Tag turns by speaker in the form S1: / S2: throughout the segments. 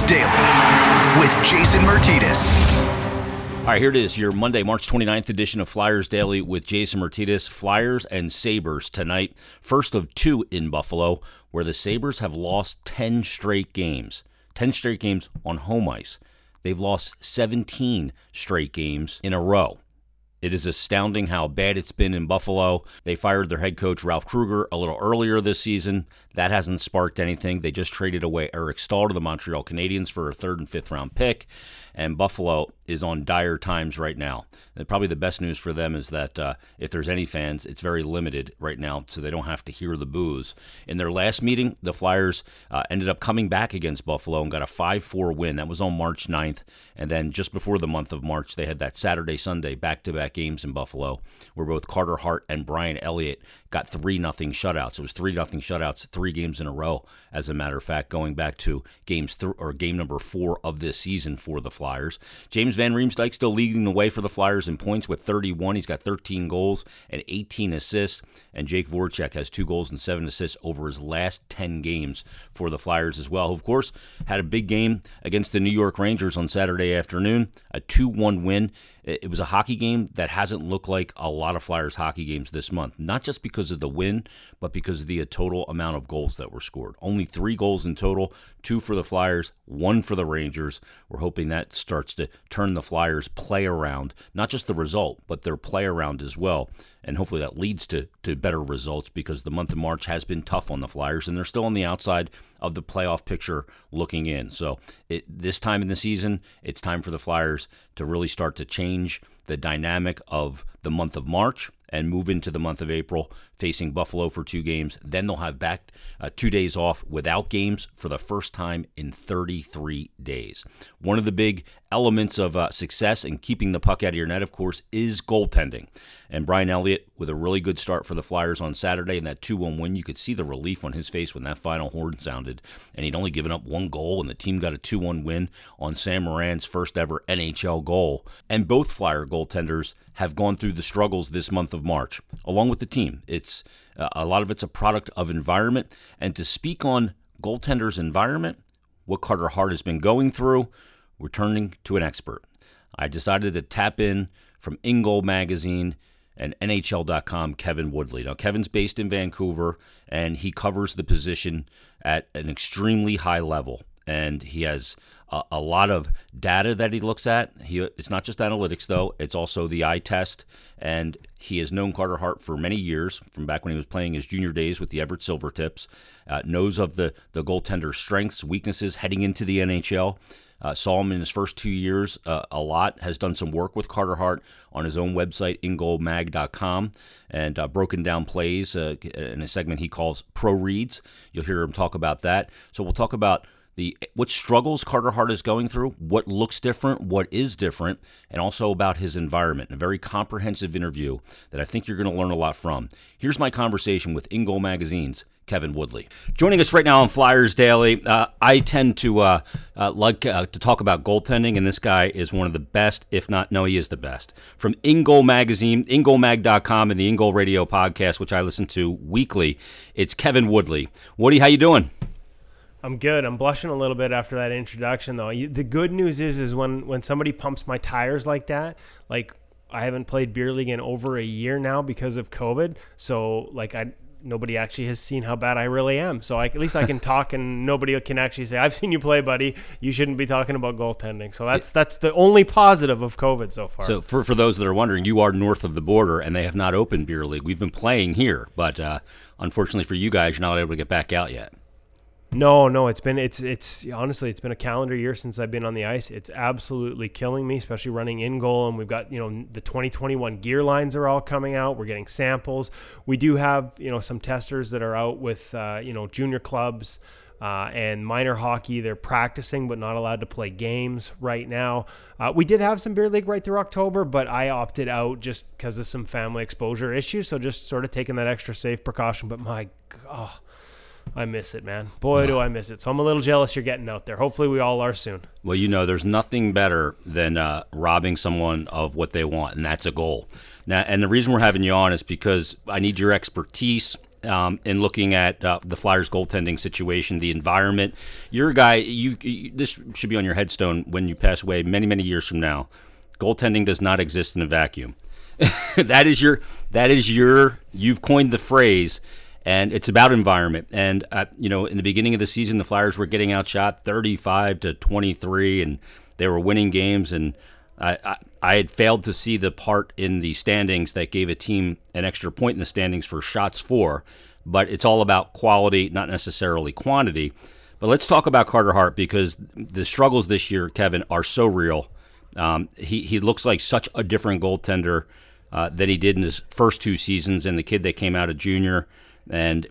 S1: Daily with Jason Myrtetus.
S2: All right, here it is, your Monday, March 29th edition of Flyers Daily with Jason Myrtetus. Flyers and Sabres tonight. First of two in Buffalo, where the Sabres have lost 10 straight games. 10 straight games on home ice. They've lost 17 straight games in a row. It is astounding how bad it's been in Buffalo. They fired their head coach, Ralph Krueger, a little earlier this season. That hasn't sparked anything. They just traded away Eric Staal to the Montreal Canadiens for a third and fifth round pick. And Buffalo is on dire times right now. And probably the best news for them is that uh, if there's any fans, it's very limited right now, so they don't have to hear the boos. In their last meeting, the Flyers uh, ended up coming back against Buffalo and got a 5 4 win. That was on March 9th. And then just before the month of March, they had that Saturday Sunday back to back games in Buffalo where both Carter Hart and Brian Elliott got 3 nothing shutouts. It was 3 nothing shutouts three games in a row, as a matter of fact, going back to games th- or game number four of this season for the Flyers. James Van Riemsdyk still leading the way for the Flyers in points with 31. He's got 13 goals and 18 assists. And Jake Voracek has two goals and seven assists over his last 10 games for the Flyers as well. Who, of course, had a big game against the New York Rangers on Saturday afternoon, a 2 1 win. It was a hockey game that hasn't looked like a lot of Flyers hockey games this month, not just because of the win, but because of the uh, total amount of goals that were scored. Only three goals in total, two for the Flyers, one for the Rangers. We're hoping that starts to turn the Flyers' play around, not just the result, but their play around as well. And hopefully that leads to, to better results because the month of March has been tough on the Flyers, and they're still on the outside of the playoff picture looking in. So it, this time in the season, it's time for the Flyers to really start to change the dynamic of the month of March and move into the month of April, facing Buffalo for two games. Then they'll have back uh, two days off without games for the first time in 33 days. One of the big elements of uh, success in keeping the puck out of your net, of course, is goaltending. And Brian Elliott, with a really good start for the Flyers on Saturday in that 2 1 win, you could see the relief on his face when that final horn sounded. And he'd only given up one goal, and the team got a 2 1 win on Sam Morin's first ever NHL goal. And both Flyer goaltenders have gone through the struggles this month of March, along with the team. It's uh, a lot of it's a product of environment. And to speak on goaltenders' environment, what Carter Hart has been going through, we're turning to an expert. I decided to tap in from InGoal Magazine and NHL.com, Kevin Woodley. Now, Kevin's based in Vancouver, and he covers the position at an extremely high level. And he has a, lot of data that he looks at. He, it's not just analytics, though, it's also the eye test. And he has known Carter Hart for many years, from back when he was playing his junior days with the Everett Silvertips, uh, knows of the, the goaltender's strengths, weaknesses heading into the NHL. Uh, saw him in his first two years uh, a lot. Has done some work with Carter Hart on his own website, ingoalmag.com, and uh, broken down plays uh, in a segment he calls Pro Reads. You'll hear him talk about that. So we'll talk about the what struggles Carter Hart is going through, what looks different, what is different, and also about his environment. A very comprehensive interview that I think you're going to learn a lot from. Here's my conversation with InGoal Magazine's Kevin Woodley. Joining us right now on Flyers Daily, uh, I tend to uh, uh, like uh, to talk about goaltending, and this guy is one of the best, if not, no, he is the best. From InGoal Magazine, InGoalMag.com, and the InGoal Radio podcast, which I listen to weekly, it's Kevin Woodley. Woody, how you doing?
S3: I'm good. I'm blushing a little bit after that introduction, though. The good news is, is when when somebody pumps my tires like that, like I haven't played beer league in over a year now because of COVID. So like I nobody actually has seen how bad I really am. So I, at least I can talk, and nobody can actually say, "I've seen you play, buddy. You shouldn't be talking about goaltending." So that's that's the only positive of COVID so far.
S2: So for for those that are wondering, you are north of the border, and they have not opened beer league. We've been playing here, but uh, unfortunately for you guys, you're not able to get back out yet.
S3: No, no, it's been it's it's honestly it's been a calendar year since I've been on the ice. It's absolutely killing me, especially running in goal. And we've got you know the 2021 gear lines are all coming out. We're getting samples. We do have you know some testers that are out with uh, you know junior clubs. Uh, and minor hockey, they're practicing but not allowed to play games right now. Uh, we did have some beer league right through October, but I opted out just because of some family exposure issues. So just sort of taking that extra safe precaution. But my, God, I miss it, man. Boy, do I miss it. So I'm a little jealous you're getting out there. Hopefully, we all are soon.
S2: Well, you know, there's nothing better than uh, robbing someone of what they want, and that's a goal. Now, and the reason we're having you on is because I need your expertise um, in looking at uh, the Flyers goaltending situation, the environment. You're a guy. You, you this should be on your headstone when you pass away many many years from now. Goaltending does not exist in a vacuum. that is your that is your you've coined the phrase and it's about environment. And uh, you know in the beginning of the season the flyers were getting outshot 35 to 23 and they were winning games. And I, I, I had failed to see the part in the standings that gave a team an extra point in the standings for shots for but it's all about quality not necessarily quantity. But let's talk about carter hart because the struggles this year kevin are so real. Um, he, he looks like such a different goaltender uh, that he did in his first two seasons and the kid that came out of junior. And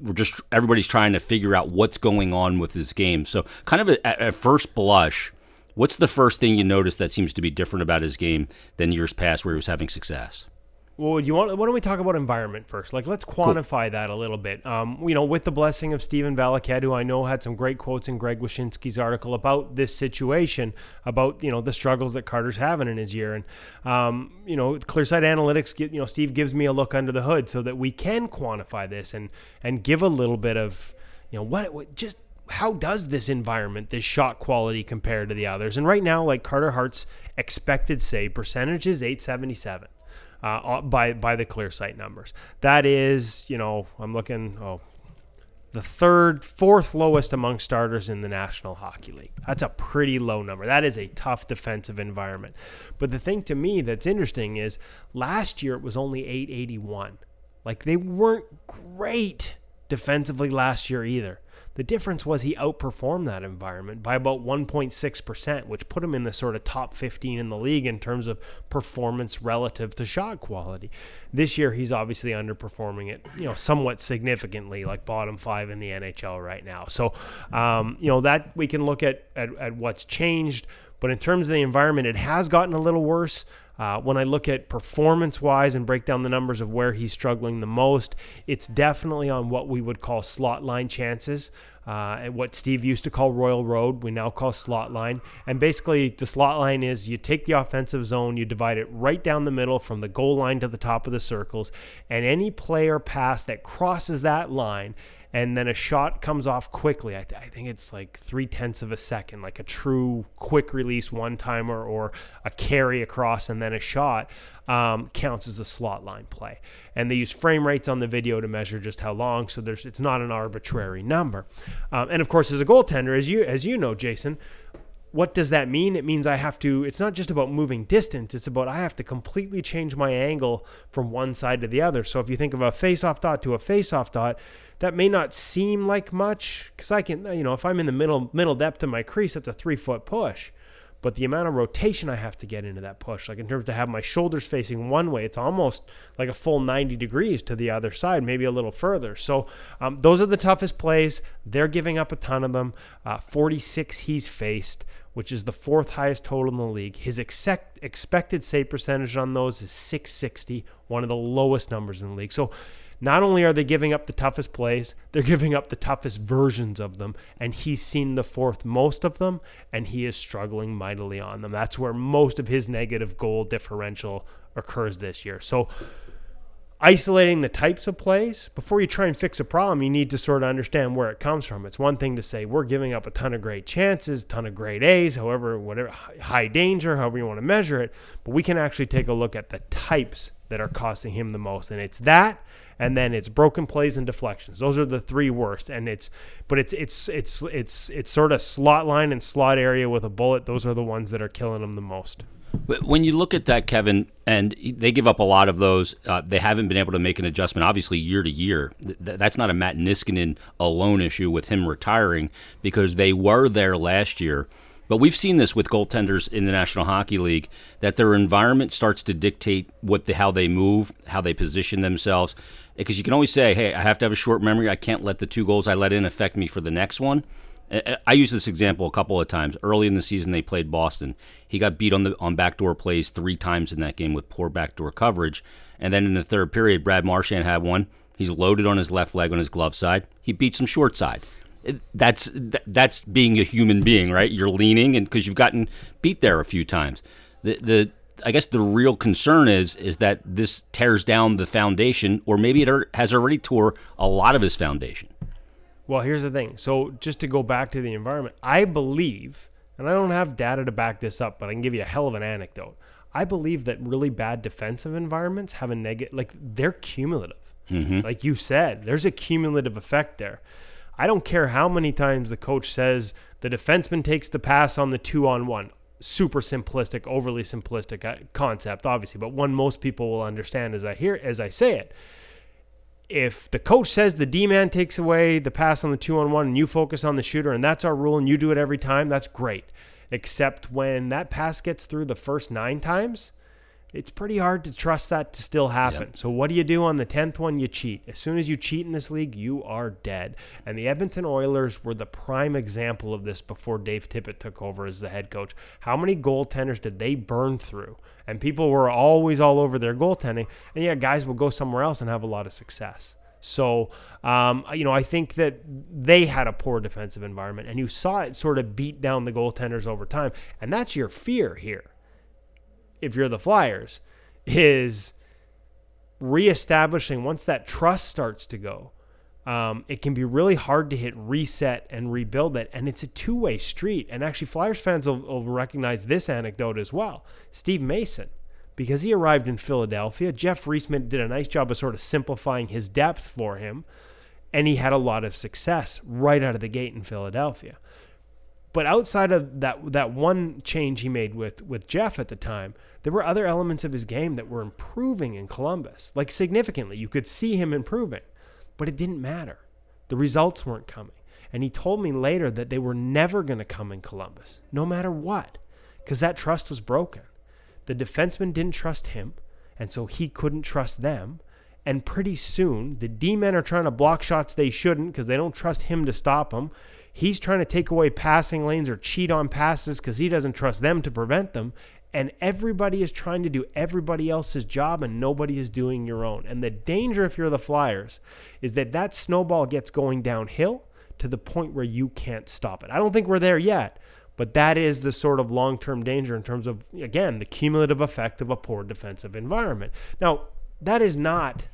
S2: we're just everybody's trying to figure out what's going on with his game. So, kind of at, at first blush, what's the first thing you notice that seems to be different about his game than years past where he was having success?
S3: Well, you want? Why don't we talk about environment first? Like, let's quantify cool. that a little bit. Um, you know, with the blessing of Stephen Valiquette, who I know had some great quotes in Greg Wyshynski's article about this situation, about you know the struggles that Carter's having in his year, and um, you know, Clearsight Analytics, you know, Steve gives me a look under the hood so that we can quantify this and and give a little bit of you know what, what just how does this environment, this shot quality compare to the others? And right now, like Carter Hart's expected save percentage is 877 uh, by by the Clearsight numbers. That is, you know, I'm looking. Oh, the third, fourth lowest among starters in the National Hockey League. That's a pretty low number. That is a tough defensive environment. But the thing to me that's interesting is last year it was only 881. Like they weren't great defensively last year either. The difference was he outperformed that environment by about 1.6%, which put him in the sort of top 15 in the league in terms of performance relative to shot quality. This year, he's obviously underperforming it, you know, somewhat significantly, like bottom five in the NHL right now. So, um, you know, that we can look at, at, at what's changed. But in terms of the environment, it has gotten a little worse. Uh, when I look at performance wise and break down the numbers of where he's struggling the most, it's definitely on what we would call slot line chances. Uh, what Steve used to call Royal Road, we now call slot line. And basically, the slot line is you take the offensive zone, you divide it right down the middle from the goal line to the top of the circles, and any player pass that crosses that line and then a shot comes off quickly. I, th- I think it's like three tenths of a second, like a true quick release one timer or a carry across and then a shot um, counts as a slot line play. And they use frame rates on the video to measure just how long, so there's it's not an arbitrary number. Um, and of course, as a goaltender, as you as you know, Jason, what does that mean? It means I have to, it's not just about moving distance, it's about I have to completely change my angle from one side to the other. So if you think of a face off dot to a face off dot, that may not seem like much because I can, you know, if I'm in the middle middle depth of my crease, that's a three foot push. But the amount of rotation I have to get into that push, like in terms to have my shoulders facing one way, it's almost like a full 90 degrees to the other side, maybe a little further. So um, those are the toughest plays. They're giving up a ton of them. Uh, 46 he's faced which is the fourth highest total in the league. His expect, expected save percentage on those is 660, one of the lowest numbers in the league. So not only are they giving up the toughest plays, they're giving up the toughest versions of them. And he's seen the fourth most of them, and he is struggling mightily on them. That's where most of his negative goal differential occurs this year. So, isolating the types of plays before you try and fix a problem you need to sort of understand where it comes from it's one thing to say we're giving up a ton of great chances ton of great a's however whatever high danger however you want to measure it but we can actually take a look at the types that are costing him the most and it's that and then it's broken plays and deflections. Those are the three worst. And it's but it's it's it's it's it's sort of slot line and slot area with a bullet. Those are the ones that are killing them the most.
S2: When you look at that, Kevin, and they give up a lot of those, uh, they haven't been able to make an adjustment. Obviously, year to year, Th- that's not a Matt Niskanen alone issue with him retiring because they were there last year. But we've seen this with goaltenders in the National Hockey League that their environment starts to dictate what the, how they move, how they position themselves because you can always say, hey, I have to have a short memory. I can't let the two goals I let in affect me for the next one. I use this example a couple of times. Early in the season, they played Boston. He got beat on the on backdoor plays three times in that game with poor backdoor coverage. And then in the third period, Brad Marchand had one. He's loaded on his left leg on his glove side. He beats him short side. That's that's being a human being, right? You're leaning, and because you've gotten beat there a few times. The the I guess the real concern is is that this tears down the foundation, or maybe it er, has already tore a lot of his foundation.
S3: Well, here's the thing. So just to go back to the environment, I believe, and I don't have data to back this up, but I can give you a hell of an anecdote. I believe that really bad defensive environments have a negative, like they're cumulative. Mm-hmm. Like you said, there's a cumulative effect there. I don't care how many times the coach says the defenseman takes the pass on the two on one. Super simplistic, overly simplistic uh, concept, obviously, but one most people will understand as I hear as I say it. If the coach says the D man takes away the pass on the two on one and you focus on the shooter and that's our rule and you do it every time, that's great. Except when that pass gets through the first nine times, it's pretty hard to trust that to still happen. Yep. So what do you do on the 10th one? You cheat. As soon as you cheat in this league, you are dead. And the Edmonton Oilers were the prime example of this before Dave Tippett took over as the head coach. How many goaltenders did they burn through? And people were always all over their goaltending. And yeah, guys will go somewhere else and have a lot of success. So, um, you know, I think that they had a poor defensive environment, and you saw it sort of beat down the goaltenders over time. And that's your fear here if you're the Flyers, is reestablishing once that trust starts to go. Um, it can be really hard to hit reset and rebuild it. And it's a two way street. And actually, Flyers fans will, will, recognize this anecdote as well. Steve Mason, because he arrived in Philadelphia, Jeff Reisman did a nice job of sort of simplifying his depth for him. And he had a lot of success right out of the gate in Philadelphia. But outside of that that one change he made with with Jeff at the time, there were other elements of his game that were improving in Columbus, like significantly. You could see him improving, but it didn't matter. The results weren't coming. And he told me later that they were never going to come in Columbus, no matter what, because that trust was broken. The defensemen didn't trust him, and so he couldn't trust them. And pretty soon, the D men are trying to block shots they shouldn't because they don't trust him to stop them. He's trying to take away passing lanes or cheat on passes because he doesn't trust them to prevent them. And everybody is trying to do everybody else's job and nobody is doing your own. And the danger, if you're the Flyers, is that that snowball gets going downhill to the point where you can't stop it. I don't think we're there yet, but that is the sort of long term danger in terms of, again, the cumulative effect of a poor defensive environment. Now, that is not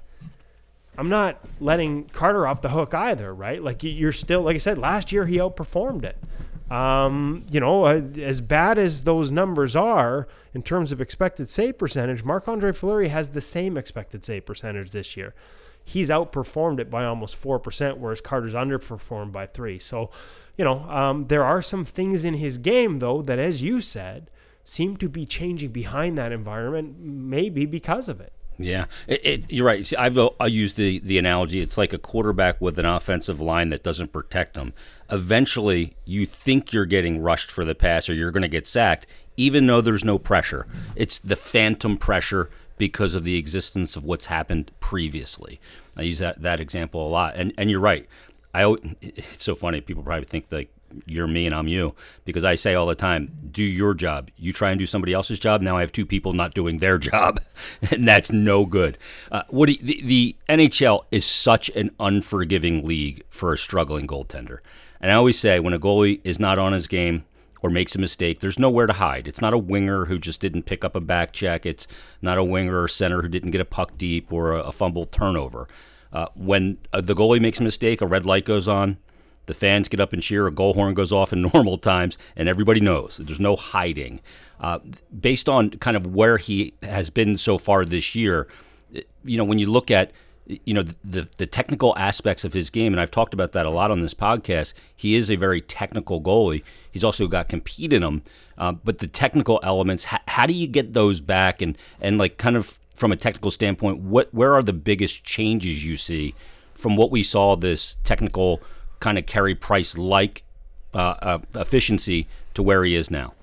S3: I'm not letting Carter off the hook either, right? Like you're still, like I said, last year he outperformed it. Um, you know, uh, as bad as those numbers are in terms of expected save percentage, Marc Andre Fleury has the same expected save percentage this year. He's outperformed it by almost 4%, whereas Carter's underperformed by 3 So, you know, um, there are some things in his game, though, that, as you said, seem to be changing behind that environment, maybe because of it.
S2: Yeah, it, it, you're right. See, I've uh, I use the the analogy. It's like a quarterback with an offensive line that doesn't protect them. Eventually, you think you're getting rushed for the pass or you're going to get sacked, even though there's no pressure. It's the phantom pressure because of the existence of what's happened previously. I use that that example a lot, and and you're right. I it's so funny. People probably think like you're me and I'm you because I say all the time, do your job. You try and do somebody else's job. Now I have two people not doing their job, and that's no good. Uh, what the, the NHL is such an unforgiving league for a struggling goaltender. And I always say when a goalie is not on his game or makes a mistake, there's nowhere to hide. It's not a winger who just didn't pick up a back check. It's not a winger or center who didn't get a puck deep or a, a fumble turnover. Uh, when uh, the goalie makes a mistake, a red light goes on the fans get up and cheer. A goal horn goes off in normal times, and everybody knows there's no hiding. Uh, based on kind of where he has been so far this year, you know, when you look at you know the the technical aspects of his game, and I've talked about that a lot on this podcast. He is a very technical goalie. He's also got compete in him, uh, but the technical elements, how, how do you get those back? And and like kind of from a technical standpoint, what where are the biggest changes you see from what we saw this technical kind of Carey Price like uh, uh, efficiency to where he is now.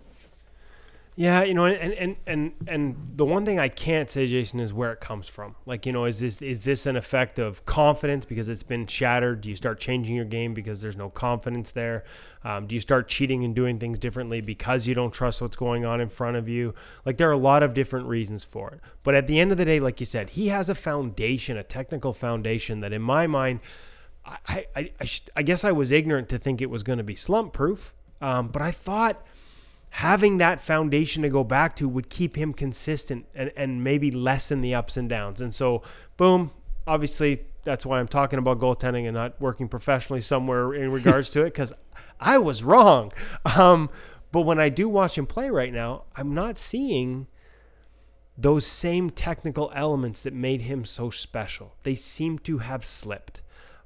S3: Yeah, you know, and, and and and the one thing I can't say, Jason, is where it comes from. Like, you know, is this is this an effect of confidence because it's been shattered? Do you start changing your game because there's no confidence there? Um, do you start cheating and doing things differently because you don't trust what's going on in front of you? Like, there are a lot of different reasons for it. But at the end of the day, like you said, he has a foundation, a technical foundation that, in my mind, I, I, I, sh- I guess I was ignorant to think it was going to be slump proof. Um, but I thought having that foundation to go back to would keep him consistent and, and maybe lessen the ups and downs. And so, boom, obviously, that's why I'm talking about goaltending and not working professionally somewhere in regards to it because I was wrong. Um, but when I do watch him play right now, I'm not seeing those same technical elements that made him so special. They seem to have slipped.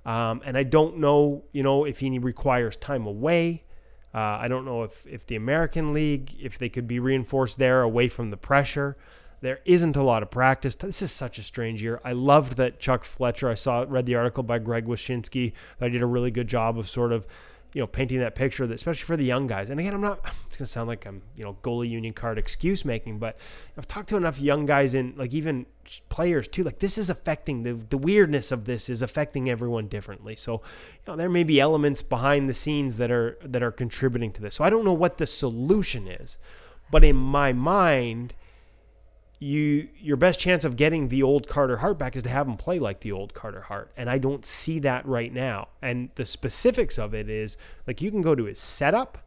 S3: Um, and I don't know, you know, if he requires time away. Uh, I don't know if, if the American League, if they could be reinforced there away from the pressure. There isn't a lot of practice. This is such a strange year. I loved that Chuck Fletcher. I saw read the article by Greg Wyshynski that I did a really good job of sort of you know, painting that picture that especially for the young guys. And again, I'm not it's gonna sound like I'm, you know, goalie union card excuse making, but I've talked to enough young guys and like even players too. Like this is affecting the the weirdness of this is affecting everyone differently. So, you know, there may be elements behind the scenes that are that are contributing to this. So I don't know what the solution is, but in my mind, you your best chance of getting the old Carter Hart back is to have him play like the old Carter Hart. And I don't see that right now. And the specifics of it is like you can go to his setup,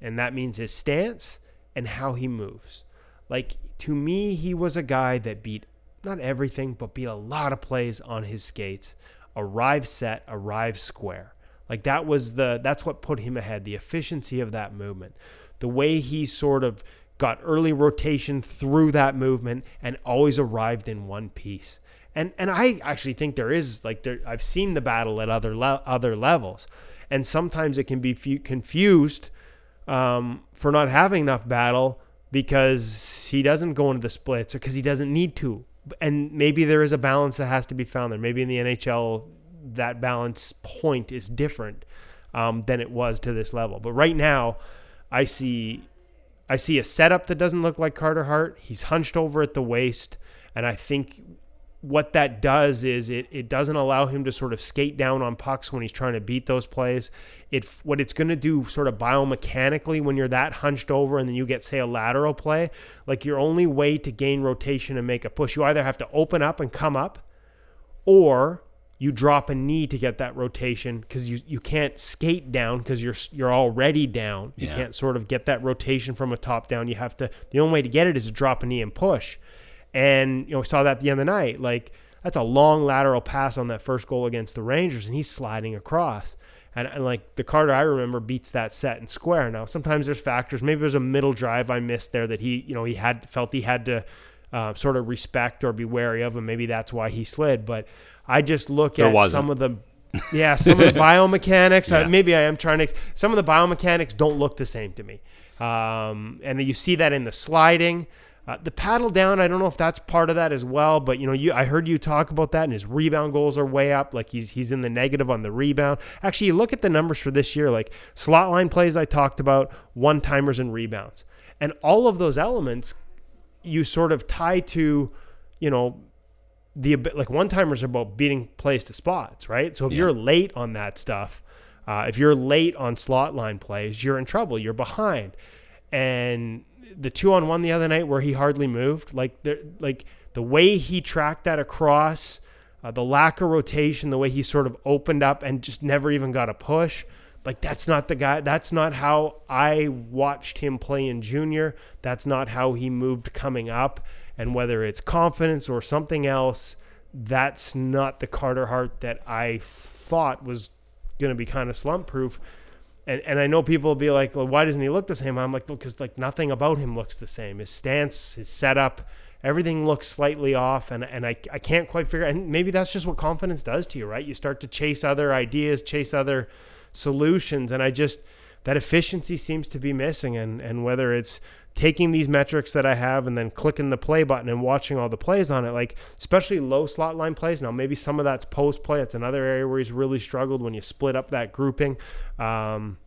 S3: and that means his stance and how he moves. Like to me, he was a guy that beat not everything, but beat a lot of plays on his skates. Arrive set, arrive square. Like that was the that's what put him ahead, the efficiency of that movement. The way he sort of got early rotation through that movement, and always arrived in one piece. And and I actually think there is like there I've seen the battle at other le- other levels, and sometimes it can be confused um, for not having enough battle because he doesn't go into the splits or because he doesn't need to. And maybe there is a balance that has to be found there. Maybe in the NHL that balance point is different um, than it was to this level. But right now, I see I see a setup that doesn't look like Carter Hart. He's hunched over at the waist. And I think what that does is it, it doesn't allow him to sort of skate down on pucks when he's trying to beat those plays. It what it's going to do sort of biomechanically when you're that hunched over and then you get say a lateral play, like your only way to gain rotation and make a push, you either have to open up and come up or you drop a knee to get that rotation because you, you can't skate down because you're you're already down. You yeah. can't sort of get that rotation from a top down. You have to. The only way to get it is to drop a knee and push. And you know, we saw that at the end of the night. Like that's a long lateral pass on that first goal against the Rangers, and he's sliding across. And, and like the Carter I remember beats that set and square. Now sometimes there's factors. Maybe there's a middle drive I missed there that he you know he had felt he had to uh, sort of respect or be wary of, and maybe that's why he slid. But I just look there at wasn't. some of the yeah, some of the biomechanics. yeah. Maybe I am trying to. Some of the biomechanics don't look the same to me, um, and you see that in the sliding. Uh, the paddle down, I don't know if that's part of that as well, but you know, you I heard you talk about that, and his rebound goals are way up. Like he's he's in the negative on the rebound. Actually, you look at the numbers for this year, like slot line plays I talked about, one timers and rebounds, and all of those elements you sort of tie to, you know, the like one timers are about beating plays to spots, right? So if yeah. you're late on that stuff, uh, if you're late on slot line plays, you're in trouble. You're behind. And the two on one the other night where he hardly moved, like the like the way he tracked that across, uh, the lack of rotation, the way he sort of opened up and just never even got a push. Like that's not the guy. That's not how I watched him play in junior. That's not how he moved coming up. And whether it's confidence or something else, that's not the Carter Hart that I thought was going to be kind of slump proof. And, and I know people will be like, well, why doesn't he look the same? I'm like, because like nothing about him looks the same. His stance, his setup, everything looks slightly off. And, and I, I can't quite figure And maybe that's just what confidence does to you, right? You start to chase other ideas, chase other solutions. And I just, that efficiency seems to be missing. And, and whether it's taking these metrics that I have and then clicking the play button and watching all the plays on it, like especially low slot line plays. Now, maybe some of that's post play. It's another area where he's really struggled when you split up that grouping. Um,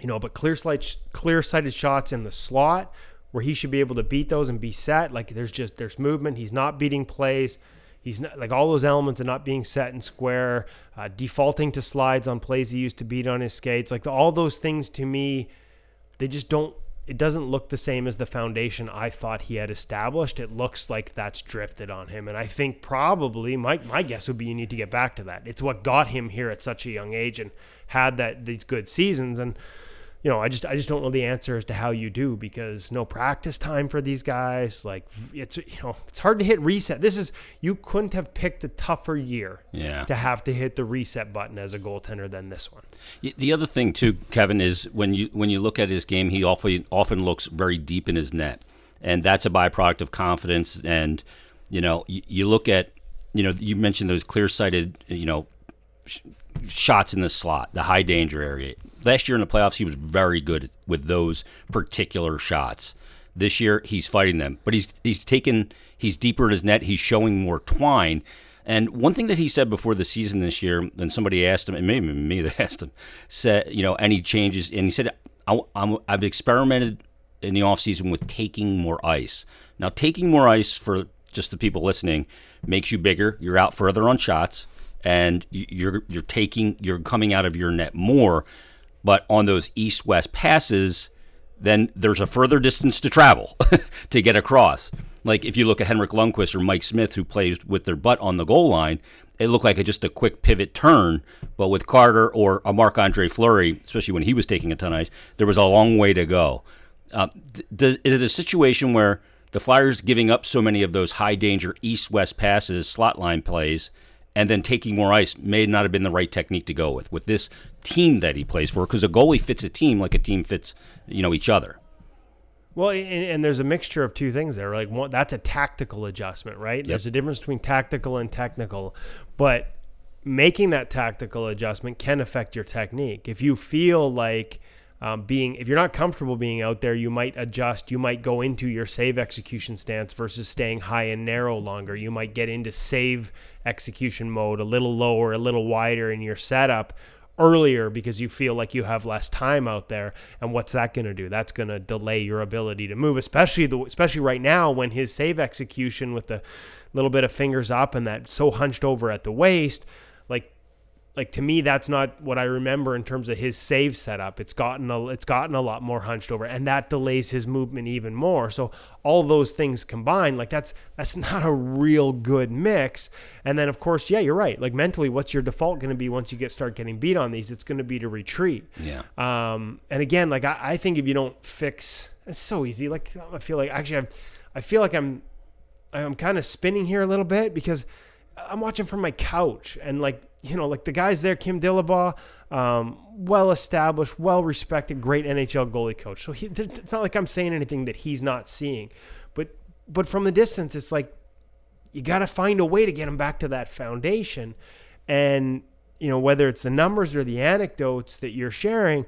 S3: you know, but clear sight, clear sighted shots in the slot where he should be able to beat those and be set. Like there's just there's movement. He's not beating plays. He's not like all those elements are not being set and square, uh, defaulting to slides on plays he used to beat on his skates. Like all those things to me, they just don't it doesn't look the same as the foundation I thought he had established. It looks like that's drifted on him. And I think probably my, my guess would be you need to get back to that. It's what got him here at such a young age and had that these good seasons. And you know, I just I just don't know the answer as to how you do because no practice time for these guys. Like it's you know it's hard to hit reset. This is you couldn't have picked a tougher year
S2: Yeah.
S3: to have to hit the reset button as a goaltender than this one.
S2: The other thing too, Kevin, is when you when you look at his game, he often often looks very deep in his net, and that's a byproduct of confidence. And you know, you, you look at you know you mentioned those clear sighted you know shots in the slot, the high danger area. Last year in the playoffs, he was very good with those particular shots. This year, he's fighting them, but he's he's taken he's deeper in his net. He's showing more twine. And one thing that he said before the season this year, when somebody asked him, and maybe me that asked him, said, you know, any changes, and he said, I, I've experimented in the offseason with taking more ice. Now, taking more ice for just the people listening makes you bigger. You're out further on shots, and you're you're taking you're coming out of your net more. But on those east west passes, then there's a further distance to travel to get across. Like if you look at Henrik Lundqvist or Mike Smith, who plays with their butt on the goal line, it looked like a, just a quick pivot turn. But with Carter or a Marc Andre Fleury, especially when he was taking a ton of ice, there was a long way to go. Uh, does, is it a situation where the Flyers giving up so many of those high danger east west passes, slot line plays, and then taking more ice may not have been the right technique to go with with this team that he plays for? Because a goalie fits a team like a team fits you know each other.
S3: Well, and, and there's a mixture of two things there. Like one, that's a tactical adjustment, right? There's a difference between tactical and technical, but making that tactical adjustment can affect your technique. If you feel like um, being, if you're not comfortable being out there, you might adjust. You might go into your save execution stance versus staying high and narrow longer. You might get into save execution mode a little lower, a little wider in your setup earlier because you feel like you have less time out there and what's that going to do that's going to delay your ability to move especially the especially right now when his save execution with the little bit of fingers up and that so hunched over at the waist like to me that's not what I remember in terms of his save setup. It's gotten a it's gotten a lot more hunched over and that delays his movement even more. So all those things combined, like that's that's not a real good mix. And then of course, yeah, you're right. Like mentally, what's your default going to be once you get start getting beat on these? It's going to be to retreat.
S2: Yeah.
S3: Um, and again, like I, I think if you don't fix, it's so easy. Like I feel like actually, I'm, I feel like I'm, I'm kind of spinning here a little bit because I'm watching from my couch and like you know like the guys there, Kim Dillabaugh, um, well established, well respected, great NHL goalie coach. So he, it's not like I'm saying anything that he's not seeing, but but from the distance, it's like you got to find a way to get him back to that foundation, and you know whether it's the numbers or the anecdotes that you're sharing,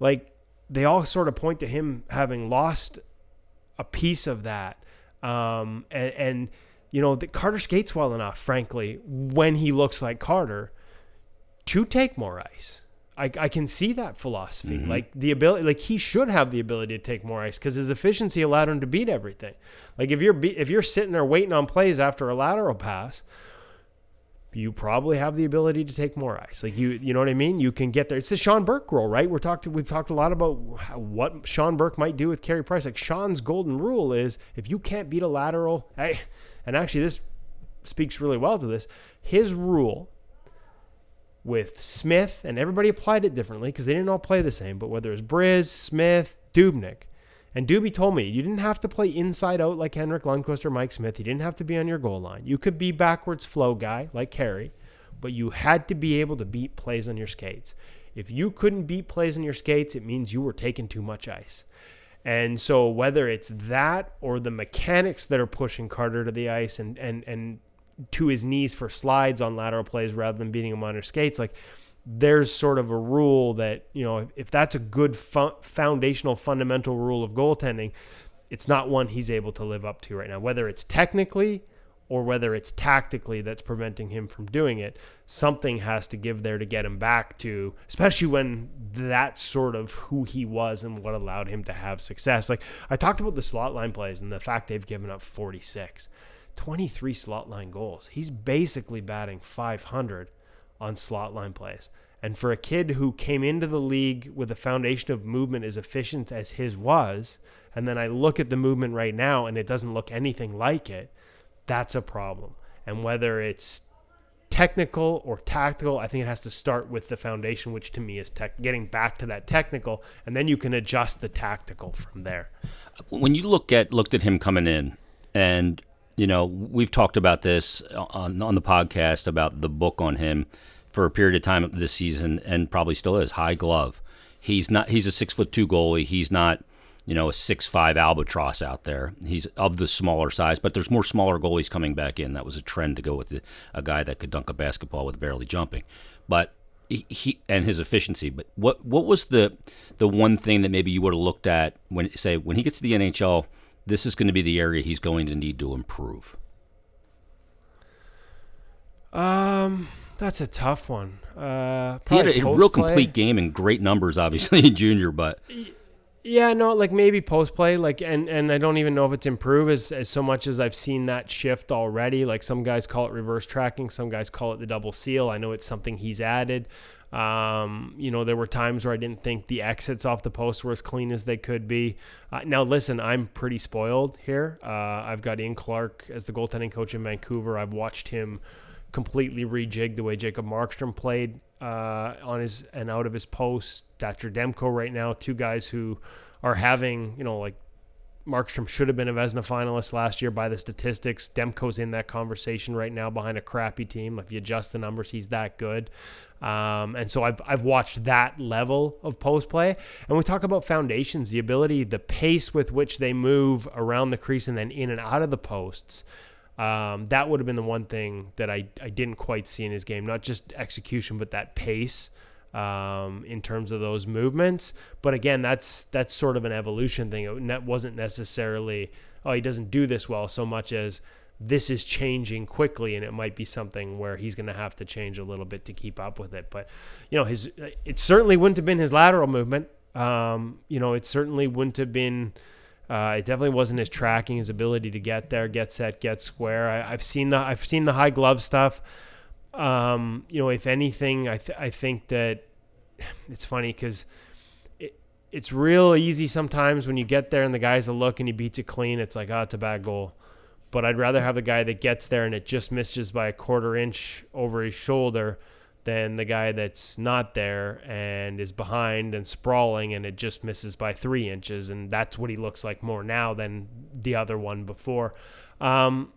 S3: like they all sort of point to him having lost a piece of that. Um, and, and, you know, that Carter skates well enough, frankly, when he looks like Carter to take more ice. I, I can see that philosophy. Mm-hmm. Like the ability, like he should have the ability to take more ice because his efficiency allowed him to beat everything. Like if you're be, if you're sitting there waiting on plays after a lateral pass, you probably have the ability to take more ice. Like you, you know what I mean. You can get there. It's the Sean Burke rule, right? We're talked. We've talked a lot about how, what Sean Burke might do with Carey Price. Like Sean's golden rule is if you can't beat a lateral, I, and actually this speaks really well to this. His rule with Smith and everybody applied it differently because they didn't all play the same. But whether it's Bryz, Smith, Dubnyk, and Doobie told me you didn't have to play inside out like Henrik Lundqvist or Mike Smith. You didn't have to be on your goal line. You could be backwards flow guy like Carey, but you had to be able to beat plays on your skates. If you couldn't beat plays on your skates, it means you were taking too much ice. And so whether it's that or the mechanics that are pushing Carter to the ice and and and to his knees for slides on lateral plays rather than beating him on his skates, like there's sort of a rule that you know if, that's a good fu- foundational fundamental rule of goaltending it's not one he's able to live up to right now. Whether it's technically or whether it's tactically that's preventing him from doing it something has to give there to get him back to especially when that's sort of who he was and what allowed him to have success. Like i talked about the slot line plays and the fact they've given up 46 23 slot line goals. He's basically batting 500 on slot line plays. And for a kid who came into the league with a foundation of movement as efficient as his was, and then I look at the movement right now and it doesn't look anything like it, that's a problem. And whether it's technical or tactical. I think it has to start with the foundation, which to me is tech, getting back to that technical, and then you can adjust the tactical from there.
S2: When you look at looked at him coming in, and you know we've talked about this on on the podcast about the book on him for a period of time this season, and probably still is high glove. He's not. He's a six foot two goalie. He's not you know, a six five albatross out there. He's of the smaller size, but there's more smaller goalies coming back in. That was a trend to go with the, a guy that could dunk a basketball with barely jumping. But he, he, and his efficiency. But what what was the the one thing that maybe you would have looked at when say when he gets to the NHL, this is going to be the area he's going to need to improve.
S3: Um, that's a tough one. Uh,
S2: he had a, a real complete game and great numbers, obviously in junior, but
S3: yeah, no, like maybe post play, like, and and I don't even know if it's improved as, as so much as I've seen that shift already. Like some guys call it reverse tracking, some guys call it the double seal. I know it's something he's added. Um, you know, there were times where I didn't think the exits off the post were as clean as they could be. Uh, now, listen, I'm pretty spoiled here. Uh, I've got Ian Clark as the goaltending coach in Vancouver. I've watched him completely rejig the way Jacob Markstrom played uh, on his and out of his post. Thatcher Demko right now, two guys who are having, you know, like Markstrom should have been a Vezina finalist last year by the statistics. Demko's in that conversation right now behind a crappy team. If you adjust the numbers, he's that good. Um, and so I've, I've watched that level of post play. And we talk about foundations, the ability, the pace with which they move around the crease and then in and out of the posts. Um, that would have been the one thing that I, I didn't quite see in his game. Not just execution, but that pace um, in terms of those movements. But again, that's that's sort of an evolution thing. It wasn't necessarily oh he doesn't do this well so much as this is changing quickly and it might be something where he's going to have to change a little bit to keep up with it but you know his it certainly wouldn't have been his lateral movement um, you know it certainly wouldn't have been uh, it definitely wasn't his tracking, his ability to get there, get set, get square. I, have seen the I've seen the high glove stuff. Um, you know, if anything, I th- I think that it's funny because it, it's real easy sometimes when you get there and the guy's a look and he beats it clean. It's like, oh, it's a bad goal. But I'd rather have the guy that gets there and it just misses by a quarter inch over his shoulder than the guy that's not there and is behind and sprawling and it just misses by three inches. And that's what he looks like more now than the other one before. Um,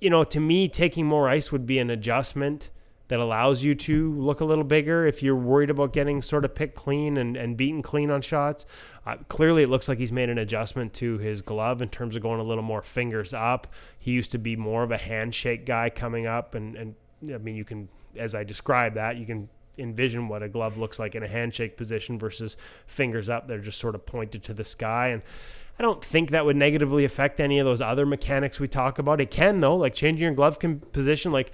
S3: you know, to me, taking more ice would be an adjustment that allows you to look a little bigger if you're worried about getting sort of picked clean and, and beaten clean on shots. Uh, clearly, it looks like he's made an adjustment to his glove in terms of going a little more fingers up. He used to be more of a handshake guy coming up, and, and I mean, you can as I describe that, you can envision what a glove looks like in a handshake position versus fingers up. They're just sort of pointed to the sky. And I don't think that would negatively affect any of those other mechanics we talk about. It can, though, like changing your glove position, like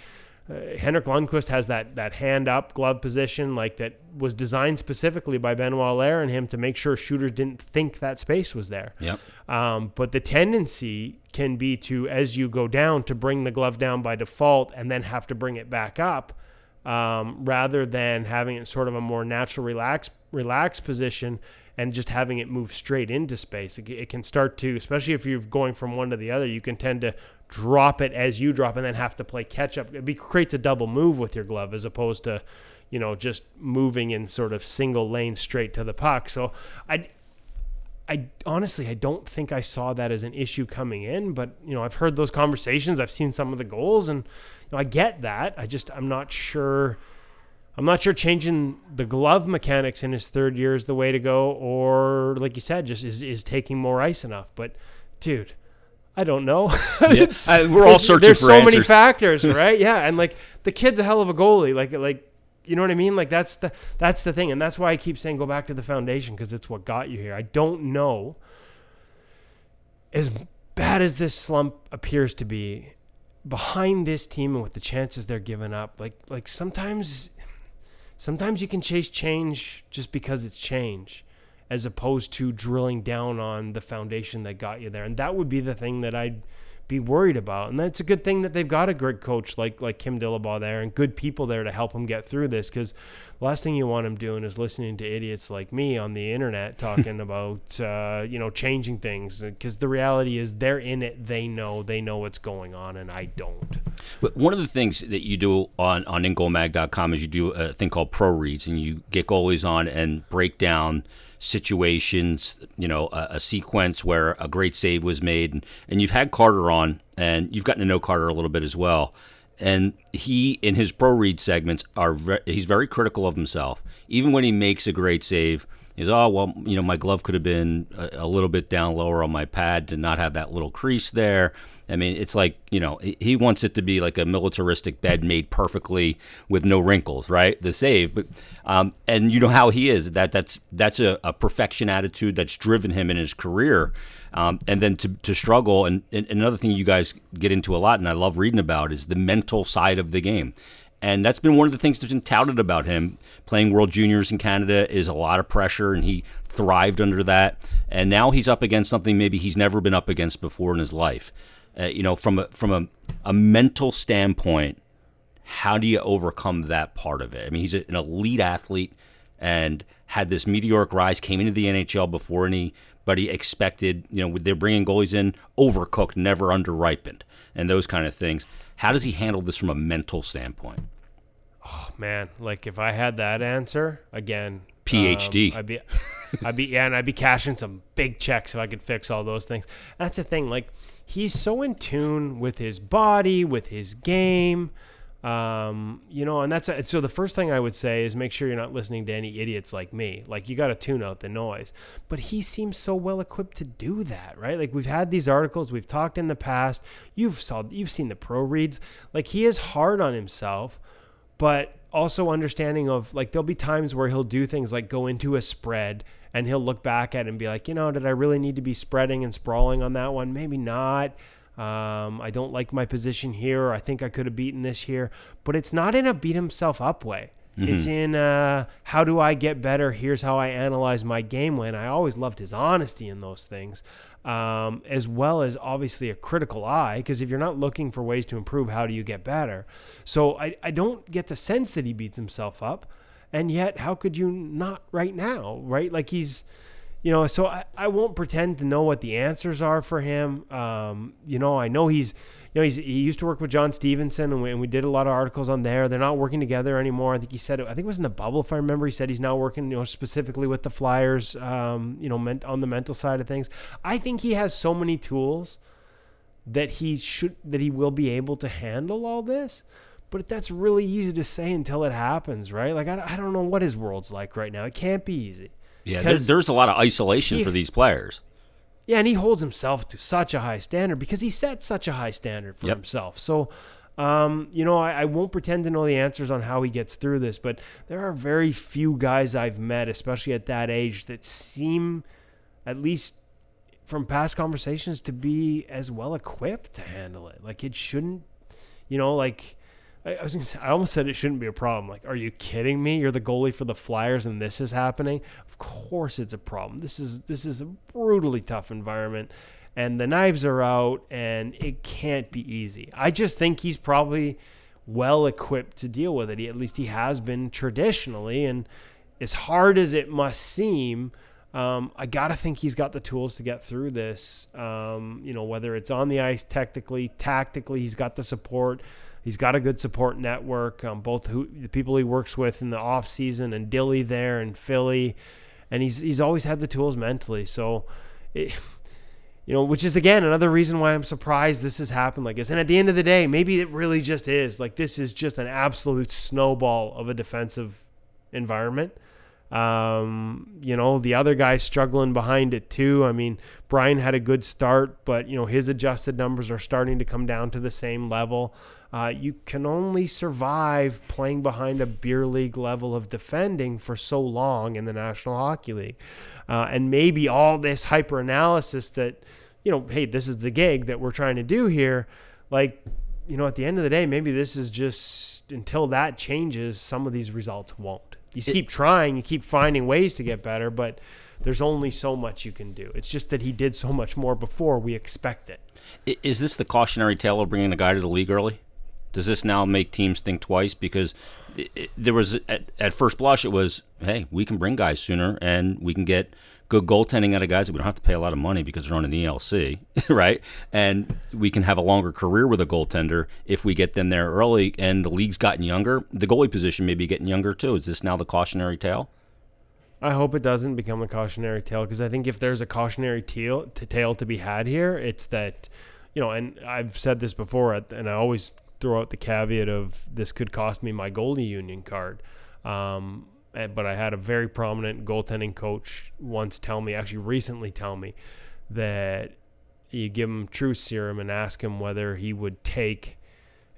S3: uh, Henrik Lundqvist has that that hand up glove position, like that was designed specifically by Benoit Allaire and him to make sure shooters didn't think that space was there.
S2: Yep.
S3: Um, but the tendency can be to, as you go down, to bring the glove down by default and then have to bring it back up, um, rather than having it sort of a more natural, relaxed, relaxed position and just having it move straight into space. It, it, can start to, especially if you're going from one to the other, you can tend to drop it as you drop and then have to play catch up. It be, creates a double move with your glove as opposed to, you know, just moving in sort of single lane straight to the puck. So I, I honestly I don't think I saw that as an issue coming in, but you know I've heard those conversations. I've seen some of the goals, and know, I get that. I just I'm not sure I'm not sure changing the glove mechanics in his third year is the way to go, or like you said, just is, is taking more ice enough. But dude, I don't know.
S2: yeah. we're all searching
S3: there's so
S2: answers.
S3: many factors, right? yeah, and like the kid's a hell of a goalie. Like like you know what I mean? Like that's the that's the thing, and that's why I keep saying go back to the foundation because it's what got you here. I don't know. As bad as this slump appears to be, behind this team and with the chances they're giving up, like like sometimes sometimes you can chase change just because it's change as opposed to drilling down on the foundation that got you there. And that would be the thing that I'd be worried about. And that's a good thing that they've got a great coach like like Kim Dillabaugh there and good people there to help him get through this because the last thing you want him doing is listening to idiots like me on the internet talking about uh, you know changing things because the reality is they're in it. They know. They know what's going on and I don't.
S2: But one of the things that you do on on ingoalmag.com is you do a thing called pro reads and you get goalies on and break down situations, you know, a, a, sequence where a great save was made, and, and you've had Carter on, and you've gotten to know Carter a little bit as well. And he, in his pro read segments, are ve- he's very critical of himself. Even when he makes a great save, he's oh well, you know, my glove could have been a, a little bit down lower on my pad to not have that little crease there. I mean, it's like you know he wants it to be like a militaristic bed made perfectly with no wrinkles, right? The save, but um, and you know how he is. That that's that's a, a perfection attitude that's driven him in his career. Um, and then to, to struggle, and, and another thing you guys get into a lot, and I love reading about, is the mental side of the game. And that's been one of the things that's been touted about him. Playing World Juniors in Canada is a lot of pressure, and he thrived under that. And now he's up against something maybe he's never been up against before in his life. Uh, you know, from a, from a, a mental standpoint, how do you overcome that part of it? I mean, he's an elite athlete and had this meteoric rise, came into the NHL before anybody expected, you know, they're bringing goalies in overcooked, never underripened, and those kind of things. How does he handle this from a mental standpoint?
S3: Oh man, like if I had that answer again,
S2: PhD,
S3: um, I'd be, I'd be yeah, and I'd be cashing some big checks if I could fix all those things. That's the thing, like he's so in tune with his body, with his game. Um, you know, and that's a, so the first thing I would say is make sure you're not listening to any idiots like me. Like you got to tune out the noise. But he seems so well equipped to do that, right? Like we've had these articles, we've talked in the past. You've saw you've seen the pro reads. Like he is hard on himself, but also understanding of like there'll be times where he'll do things like go into a spread and he'll look back at it and be like, you know, did I really need to be spreading and sprawling on that one? Maybe not. Um, I don't like my position here. I think I could have beaten this here. But it's not in a beat himself up way. Mm-hmm. It's in uh, how do I get better? Here's how I analyze my game win. I always loved his honesty in those things, um, as well as obviously a critical eye. Because if you're not looking for ways to improve, how do you get better? So I, I don't get the sense that he beats himself up. And yet, how could you not right now, right? Like he's you know, so I, I won't pretend to know what the answers are for him. Um, you know, I know he's, you know, he's, he used to work with John stevenson and we, and we did a lot of articles on there. They're not working together anymore. I think he said, I think it was in the bubble, if I remember, he said he's now working, you know, specifically with the Flyers, um, you know, meant on the mental side of things. I think he has so many tools that he should, that he will be able to handle all this but that's really easy to say until it happens, right? Like, I, I don't know what his world's like right now. It can't be easy.
S2: Yeah, there, there's a lot of isolation he, for these players.
S3: Yeah, and he holds himself to such a high standard because he set such a high standard for yep. himself. So, um, you know, I, I, won't pretend to know the answers on how he gets through this, but there are very few guys I've met, especially at that age, that seem, at least from past conversations, to be as well equipped to handle it. Like, it shouldn't, you know, like I, was gonna say, I almost said it shouldn't be a problem. Like, are you kidding me? You're the goalie for the Flyers, and this is happening. Of course, it's a problem. This is this is a brutally tough environment, and the knives are out, and it can't be easy. I just think he's probably well equipped to deal with it. He, at least he has been traditionally, and as hard as it must seem. Um, I gotta think he's got the tools to get through this. Um, you know, whether it's on the ice, technically, tactically, he's got the support. He's got a good support network, um, both who, the people he works with in the off season and Dilly there in Philly, and he's he's always had the tools mentally. So, it, you know, which is again another reason why I'm surprised this has happened like this. And at the end of the day, maybe it really just is like this is just an absolute snowball of a defensive environment. Um, you know, the other guy struggling behind it too. I mean, Brian had a good start, but you know his adjusted numbers are starting to come down to the same level. Uh, you can only survive playing behind a beer league level of defending for so long in the National Hockey League. Uh, and maybe all this hyper analysis that, you know, hey, this is the gig that we're trying to do here. Like, you know, at the end of the day, maybe this is just until that changes, some of these results won't. You it, keep trying, you keep finding ways to get better, but there's only so much you can do. It's just that he did so much more before we expect it.
S2: Is this the cautionary tale of bringing a guy to the league early? Does this now make teams think twice? Because it, it, there was at, at first blush, it was, hey, we can bring guys sooner and we can get good goaltending out of guys that we don't have to pay a lot of money because they're on an ELC, right? And we can have a longer career with a goaltender if we get them there early. And the league's gotten younger. The goalie position may be getting younger too. Is this now the cautionary tale?
S3: I hope it doesn't become a cautionary tale because I think if there's a cautionary tale to, tale to be had here, it's that, you know, and I've said this before, and I always throw out the caveat of this could cost me my goalie union card. Um, Eh, but I had a very prominent goaltending coach once tell me, actually recently tell me, that you give him truth serum and ask him whether he would take,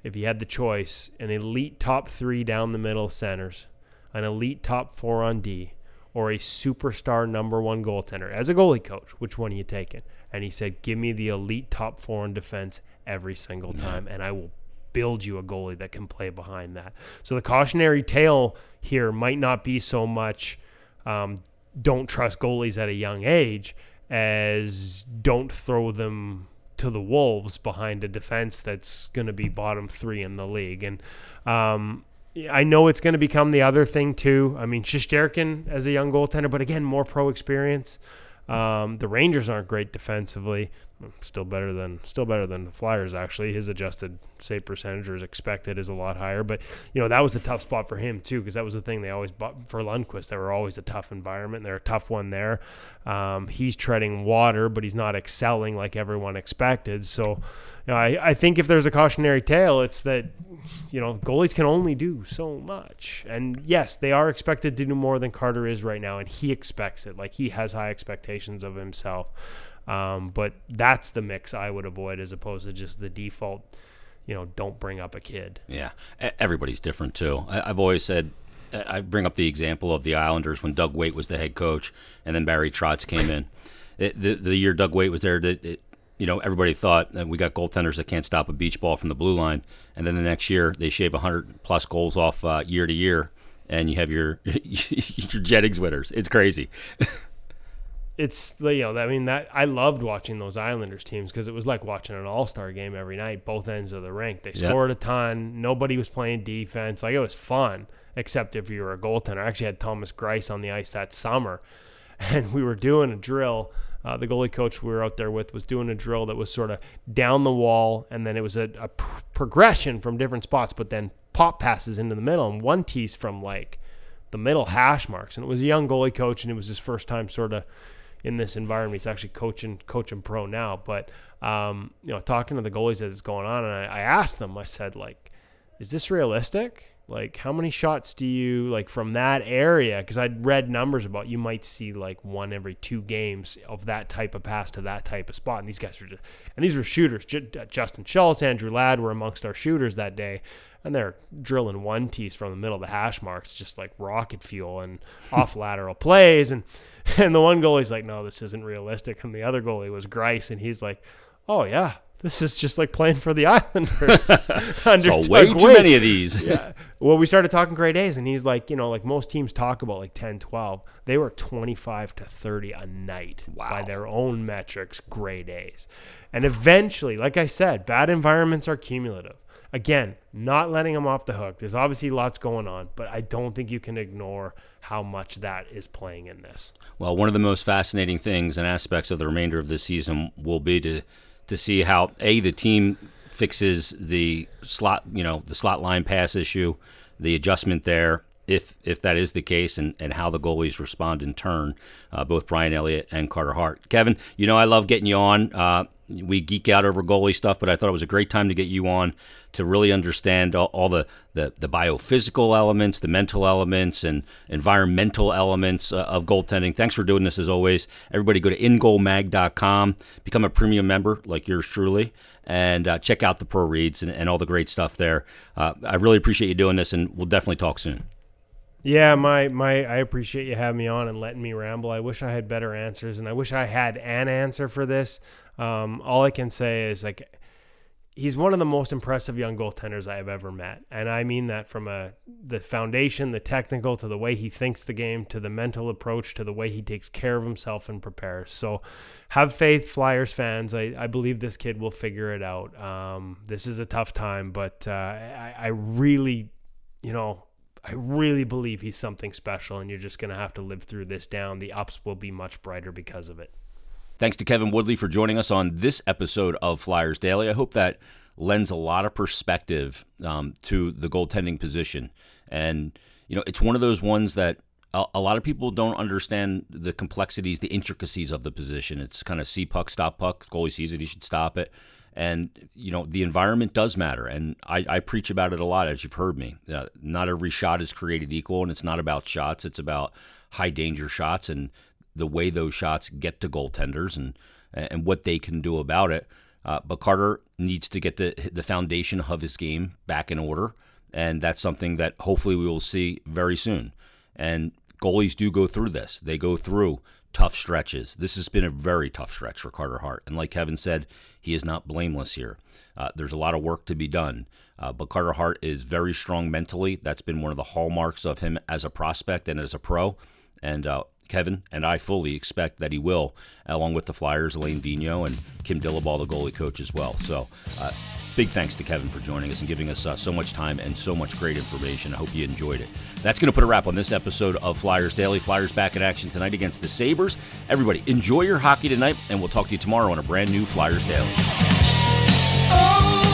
S3: if he had the choice, an elite top three down the middle centers, an elite top four on D, or a superstar number one goaltender. As a goalie coach, which one are you taking? And he said, Give me the elite top four in defense every single time, yeah. and I will build you a goalie that can play behind that. So the cautionary tale here might not be so much um, don't trust goalies at a young age as don't throw them to the wolves behind a defense that's going to be bottom three in the league. And um, I know it's going to become the other thing too. I mean, Shesterkin as a young goaltender, but again, more pro experience. Um, the Rangers aren't great defensively. Still better than still better than the Flyers actually. His adjusted save percentage or as expected is a lot higher. But you know that was a tough spot for him too because that was the thing they always bought for Lundqvist. They were always a tough environment. They're a tough one there. Um, he's treading water, but he's not excelling like everyone expected. So you know, I, I think if there's a cautionary tale, it's that, you know, goalies can only do so much. And yes, they are expected to do more than Carter is right now, and he expects it. Like he has high expectations of himself. Um, but that's the mix I would avoid as opposed to just the default, you know, don't bring up a kid.
S2: Yeah. Everybody's different too. I, have always said, I bring up the example of the Islanders when Doug Weight was the head coach and then Barry Trotz came in. It, the, the year Doug Weight was there, it, it, you know, everybody thought that we got goaltenders that can't stop a beach ball from the blue line, and then the next year they shave 100 plus goals off uh, year to year, and you have your your Jennings winners. It's crazy.
S3: it's you know, I mean that I loved watching those Islanders teams because it was like watching an All Star game every night, both ends of the rink. They scored yep. a ton. Nobody was playing defense. Like it was fun, except if you were a goaltender. I actually had Thomas Greiss on the ice that summer, and we were doing a drill uh, the goalie coach we were out there with was doing a drill that was sort of down the wall, and then it was a, a pr- progression from different spots, but then pop passes into the middle, and one tease from like the middle hash marks. And it was a young goalie coach, and it was his first time sort of in this environment. He's actually coaching coaching pro now, but um, you know, talking to the goalies as it's going on, and I, I asked them, I said like, "Is this realistic?" like how many shots do you like from that area because i'd read numbers about you might see like one every two games of that type of pass to that type of spot and these guys were just and these were shooters uh, justin schultz andrew ladd were amongst our shooters that day and they're drilling one tees from the middle of the hash marks just like rocket fuel and off lateral plays and and the one goalie's like no this isn't realistic and the other goalie was Greiss and he's like oh yeah this is just like playing for the Islanders.
S2: under so way too many of these.
S3: yeah. Well, we started talking great A's, and he's like, you know, like most teams talk about like 10, 12. They were 25 to 30 a night wow. by their own metrics, grade A's. And eventually, like I said, bad environments are cumulative. Again, not letting them off the hook. There's obviously lots going on, but I don't think you can ignore how much that is playing in this.
S2: Well, one of the most fascinating things and aspects of the remainder of this season will be to to see how a the team fixes the slot, you know, the slot line pass issue, the adjustment there, if if that is the case, and, and how the goalies respond in turn, uh, both Brian Elliott and Carter Hart. Kevin, you know I love getting you on. Uh, we geek out over goalie stuff, but I thought it was a great time to get you on to really understand all, all the, the, the biophysical elements, the mental elements, and environmental elements uh, of goaltending. Thanks for doing this as always. Everybody go to ingoalmag.com, become a premium member like yours truly, and uh, check out the pro reads and, and, all the great stuff there. Uh, I really appreciate you doing this, and we'll definitely talk soon.
S3: Yeah, my my I appreciate you having me on and letting me ramble. I wish I had better answers, and I wish I had an answer for this. Um, all I can say is like he's one of the most impressive young goaltenders I have ever met, and I mean that from a the foundation, the technical, to the way he thinks the game, to the mental approach, to the way he takes care of himself and prepares. So, have faith, Flyers fans. I, I believe this kid will figure it out. Um, this is a tough time, but uh, I, I really, you know, I really believe he's something special, and you're just going to have to live through this down. The ups will be much brighter because of it.
S2: Thanks to Kevin Woodley for joining us on this episode of Flyers Daily. I hope that lends a lot of perspective um, to the goaltending position. And, you know, it's one of those ones that a, a, lot of people don't understand the complexities, the intricacies of the position. It's kind of see puck, stop puck. Goalie sees it, he should stop it. And, you know, the environment does matter. And I, I preach about it a lot, as you've heard me. Uh, not every shot is created equal, and it's not about shots, it's about high danger shots. And the way those shots get to goaltenders and and what they can do about it. Uh, but Carter needs to get the the foundation of his game back in order, and that's something that hopefully we will see very soon. And goalies do go through this; they go through tough stretches. This has been a very tough stretch for Carter Hart, and like Kevin said, he is not blameless here. Uh, there's a lot of work to be done, uh, but Carter Hart is very strong mentally. That's been one of the hallmarks of him as a prospect and as a pro, and uh, Kevin and I fully expect that he will, along with the Flyers, Alain Vigneault, and Kim Dillabaugh, the goalie coach, as well. So, uh, big thanks to Kevin for joining us and giving us uh, so much time and so much great information. I hope you enjoyed it. That's going to put a wrap on this episode of Flyers Daily. Flyers back in action tonight against the Sabres. Everybody, enjoy your hockey tonight, and we'll talk to you tomorrow on a brand new Flyers Daily. Oh!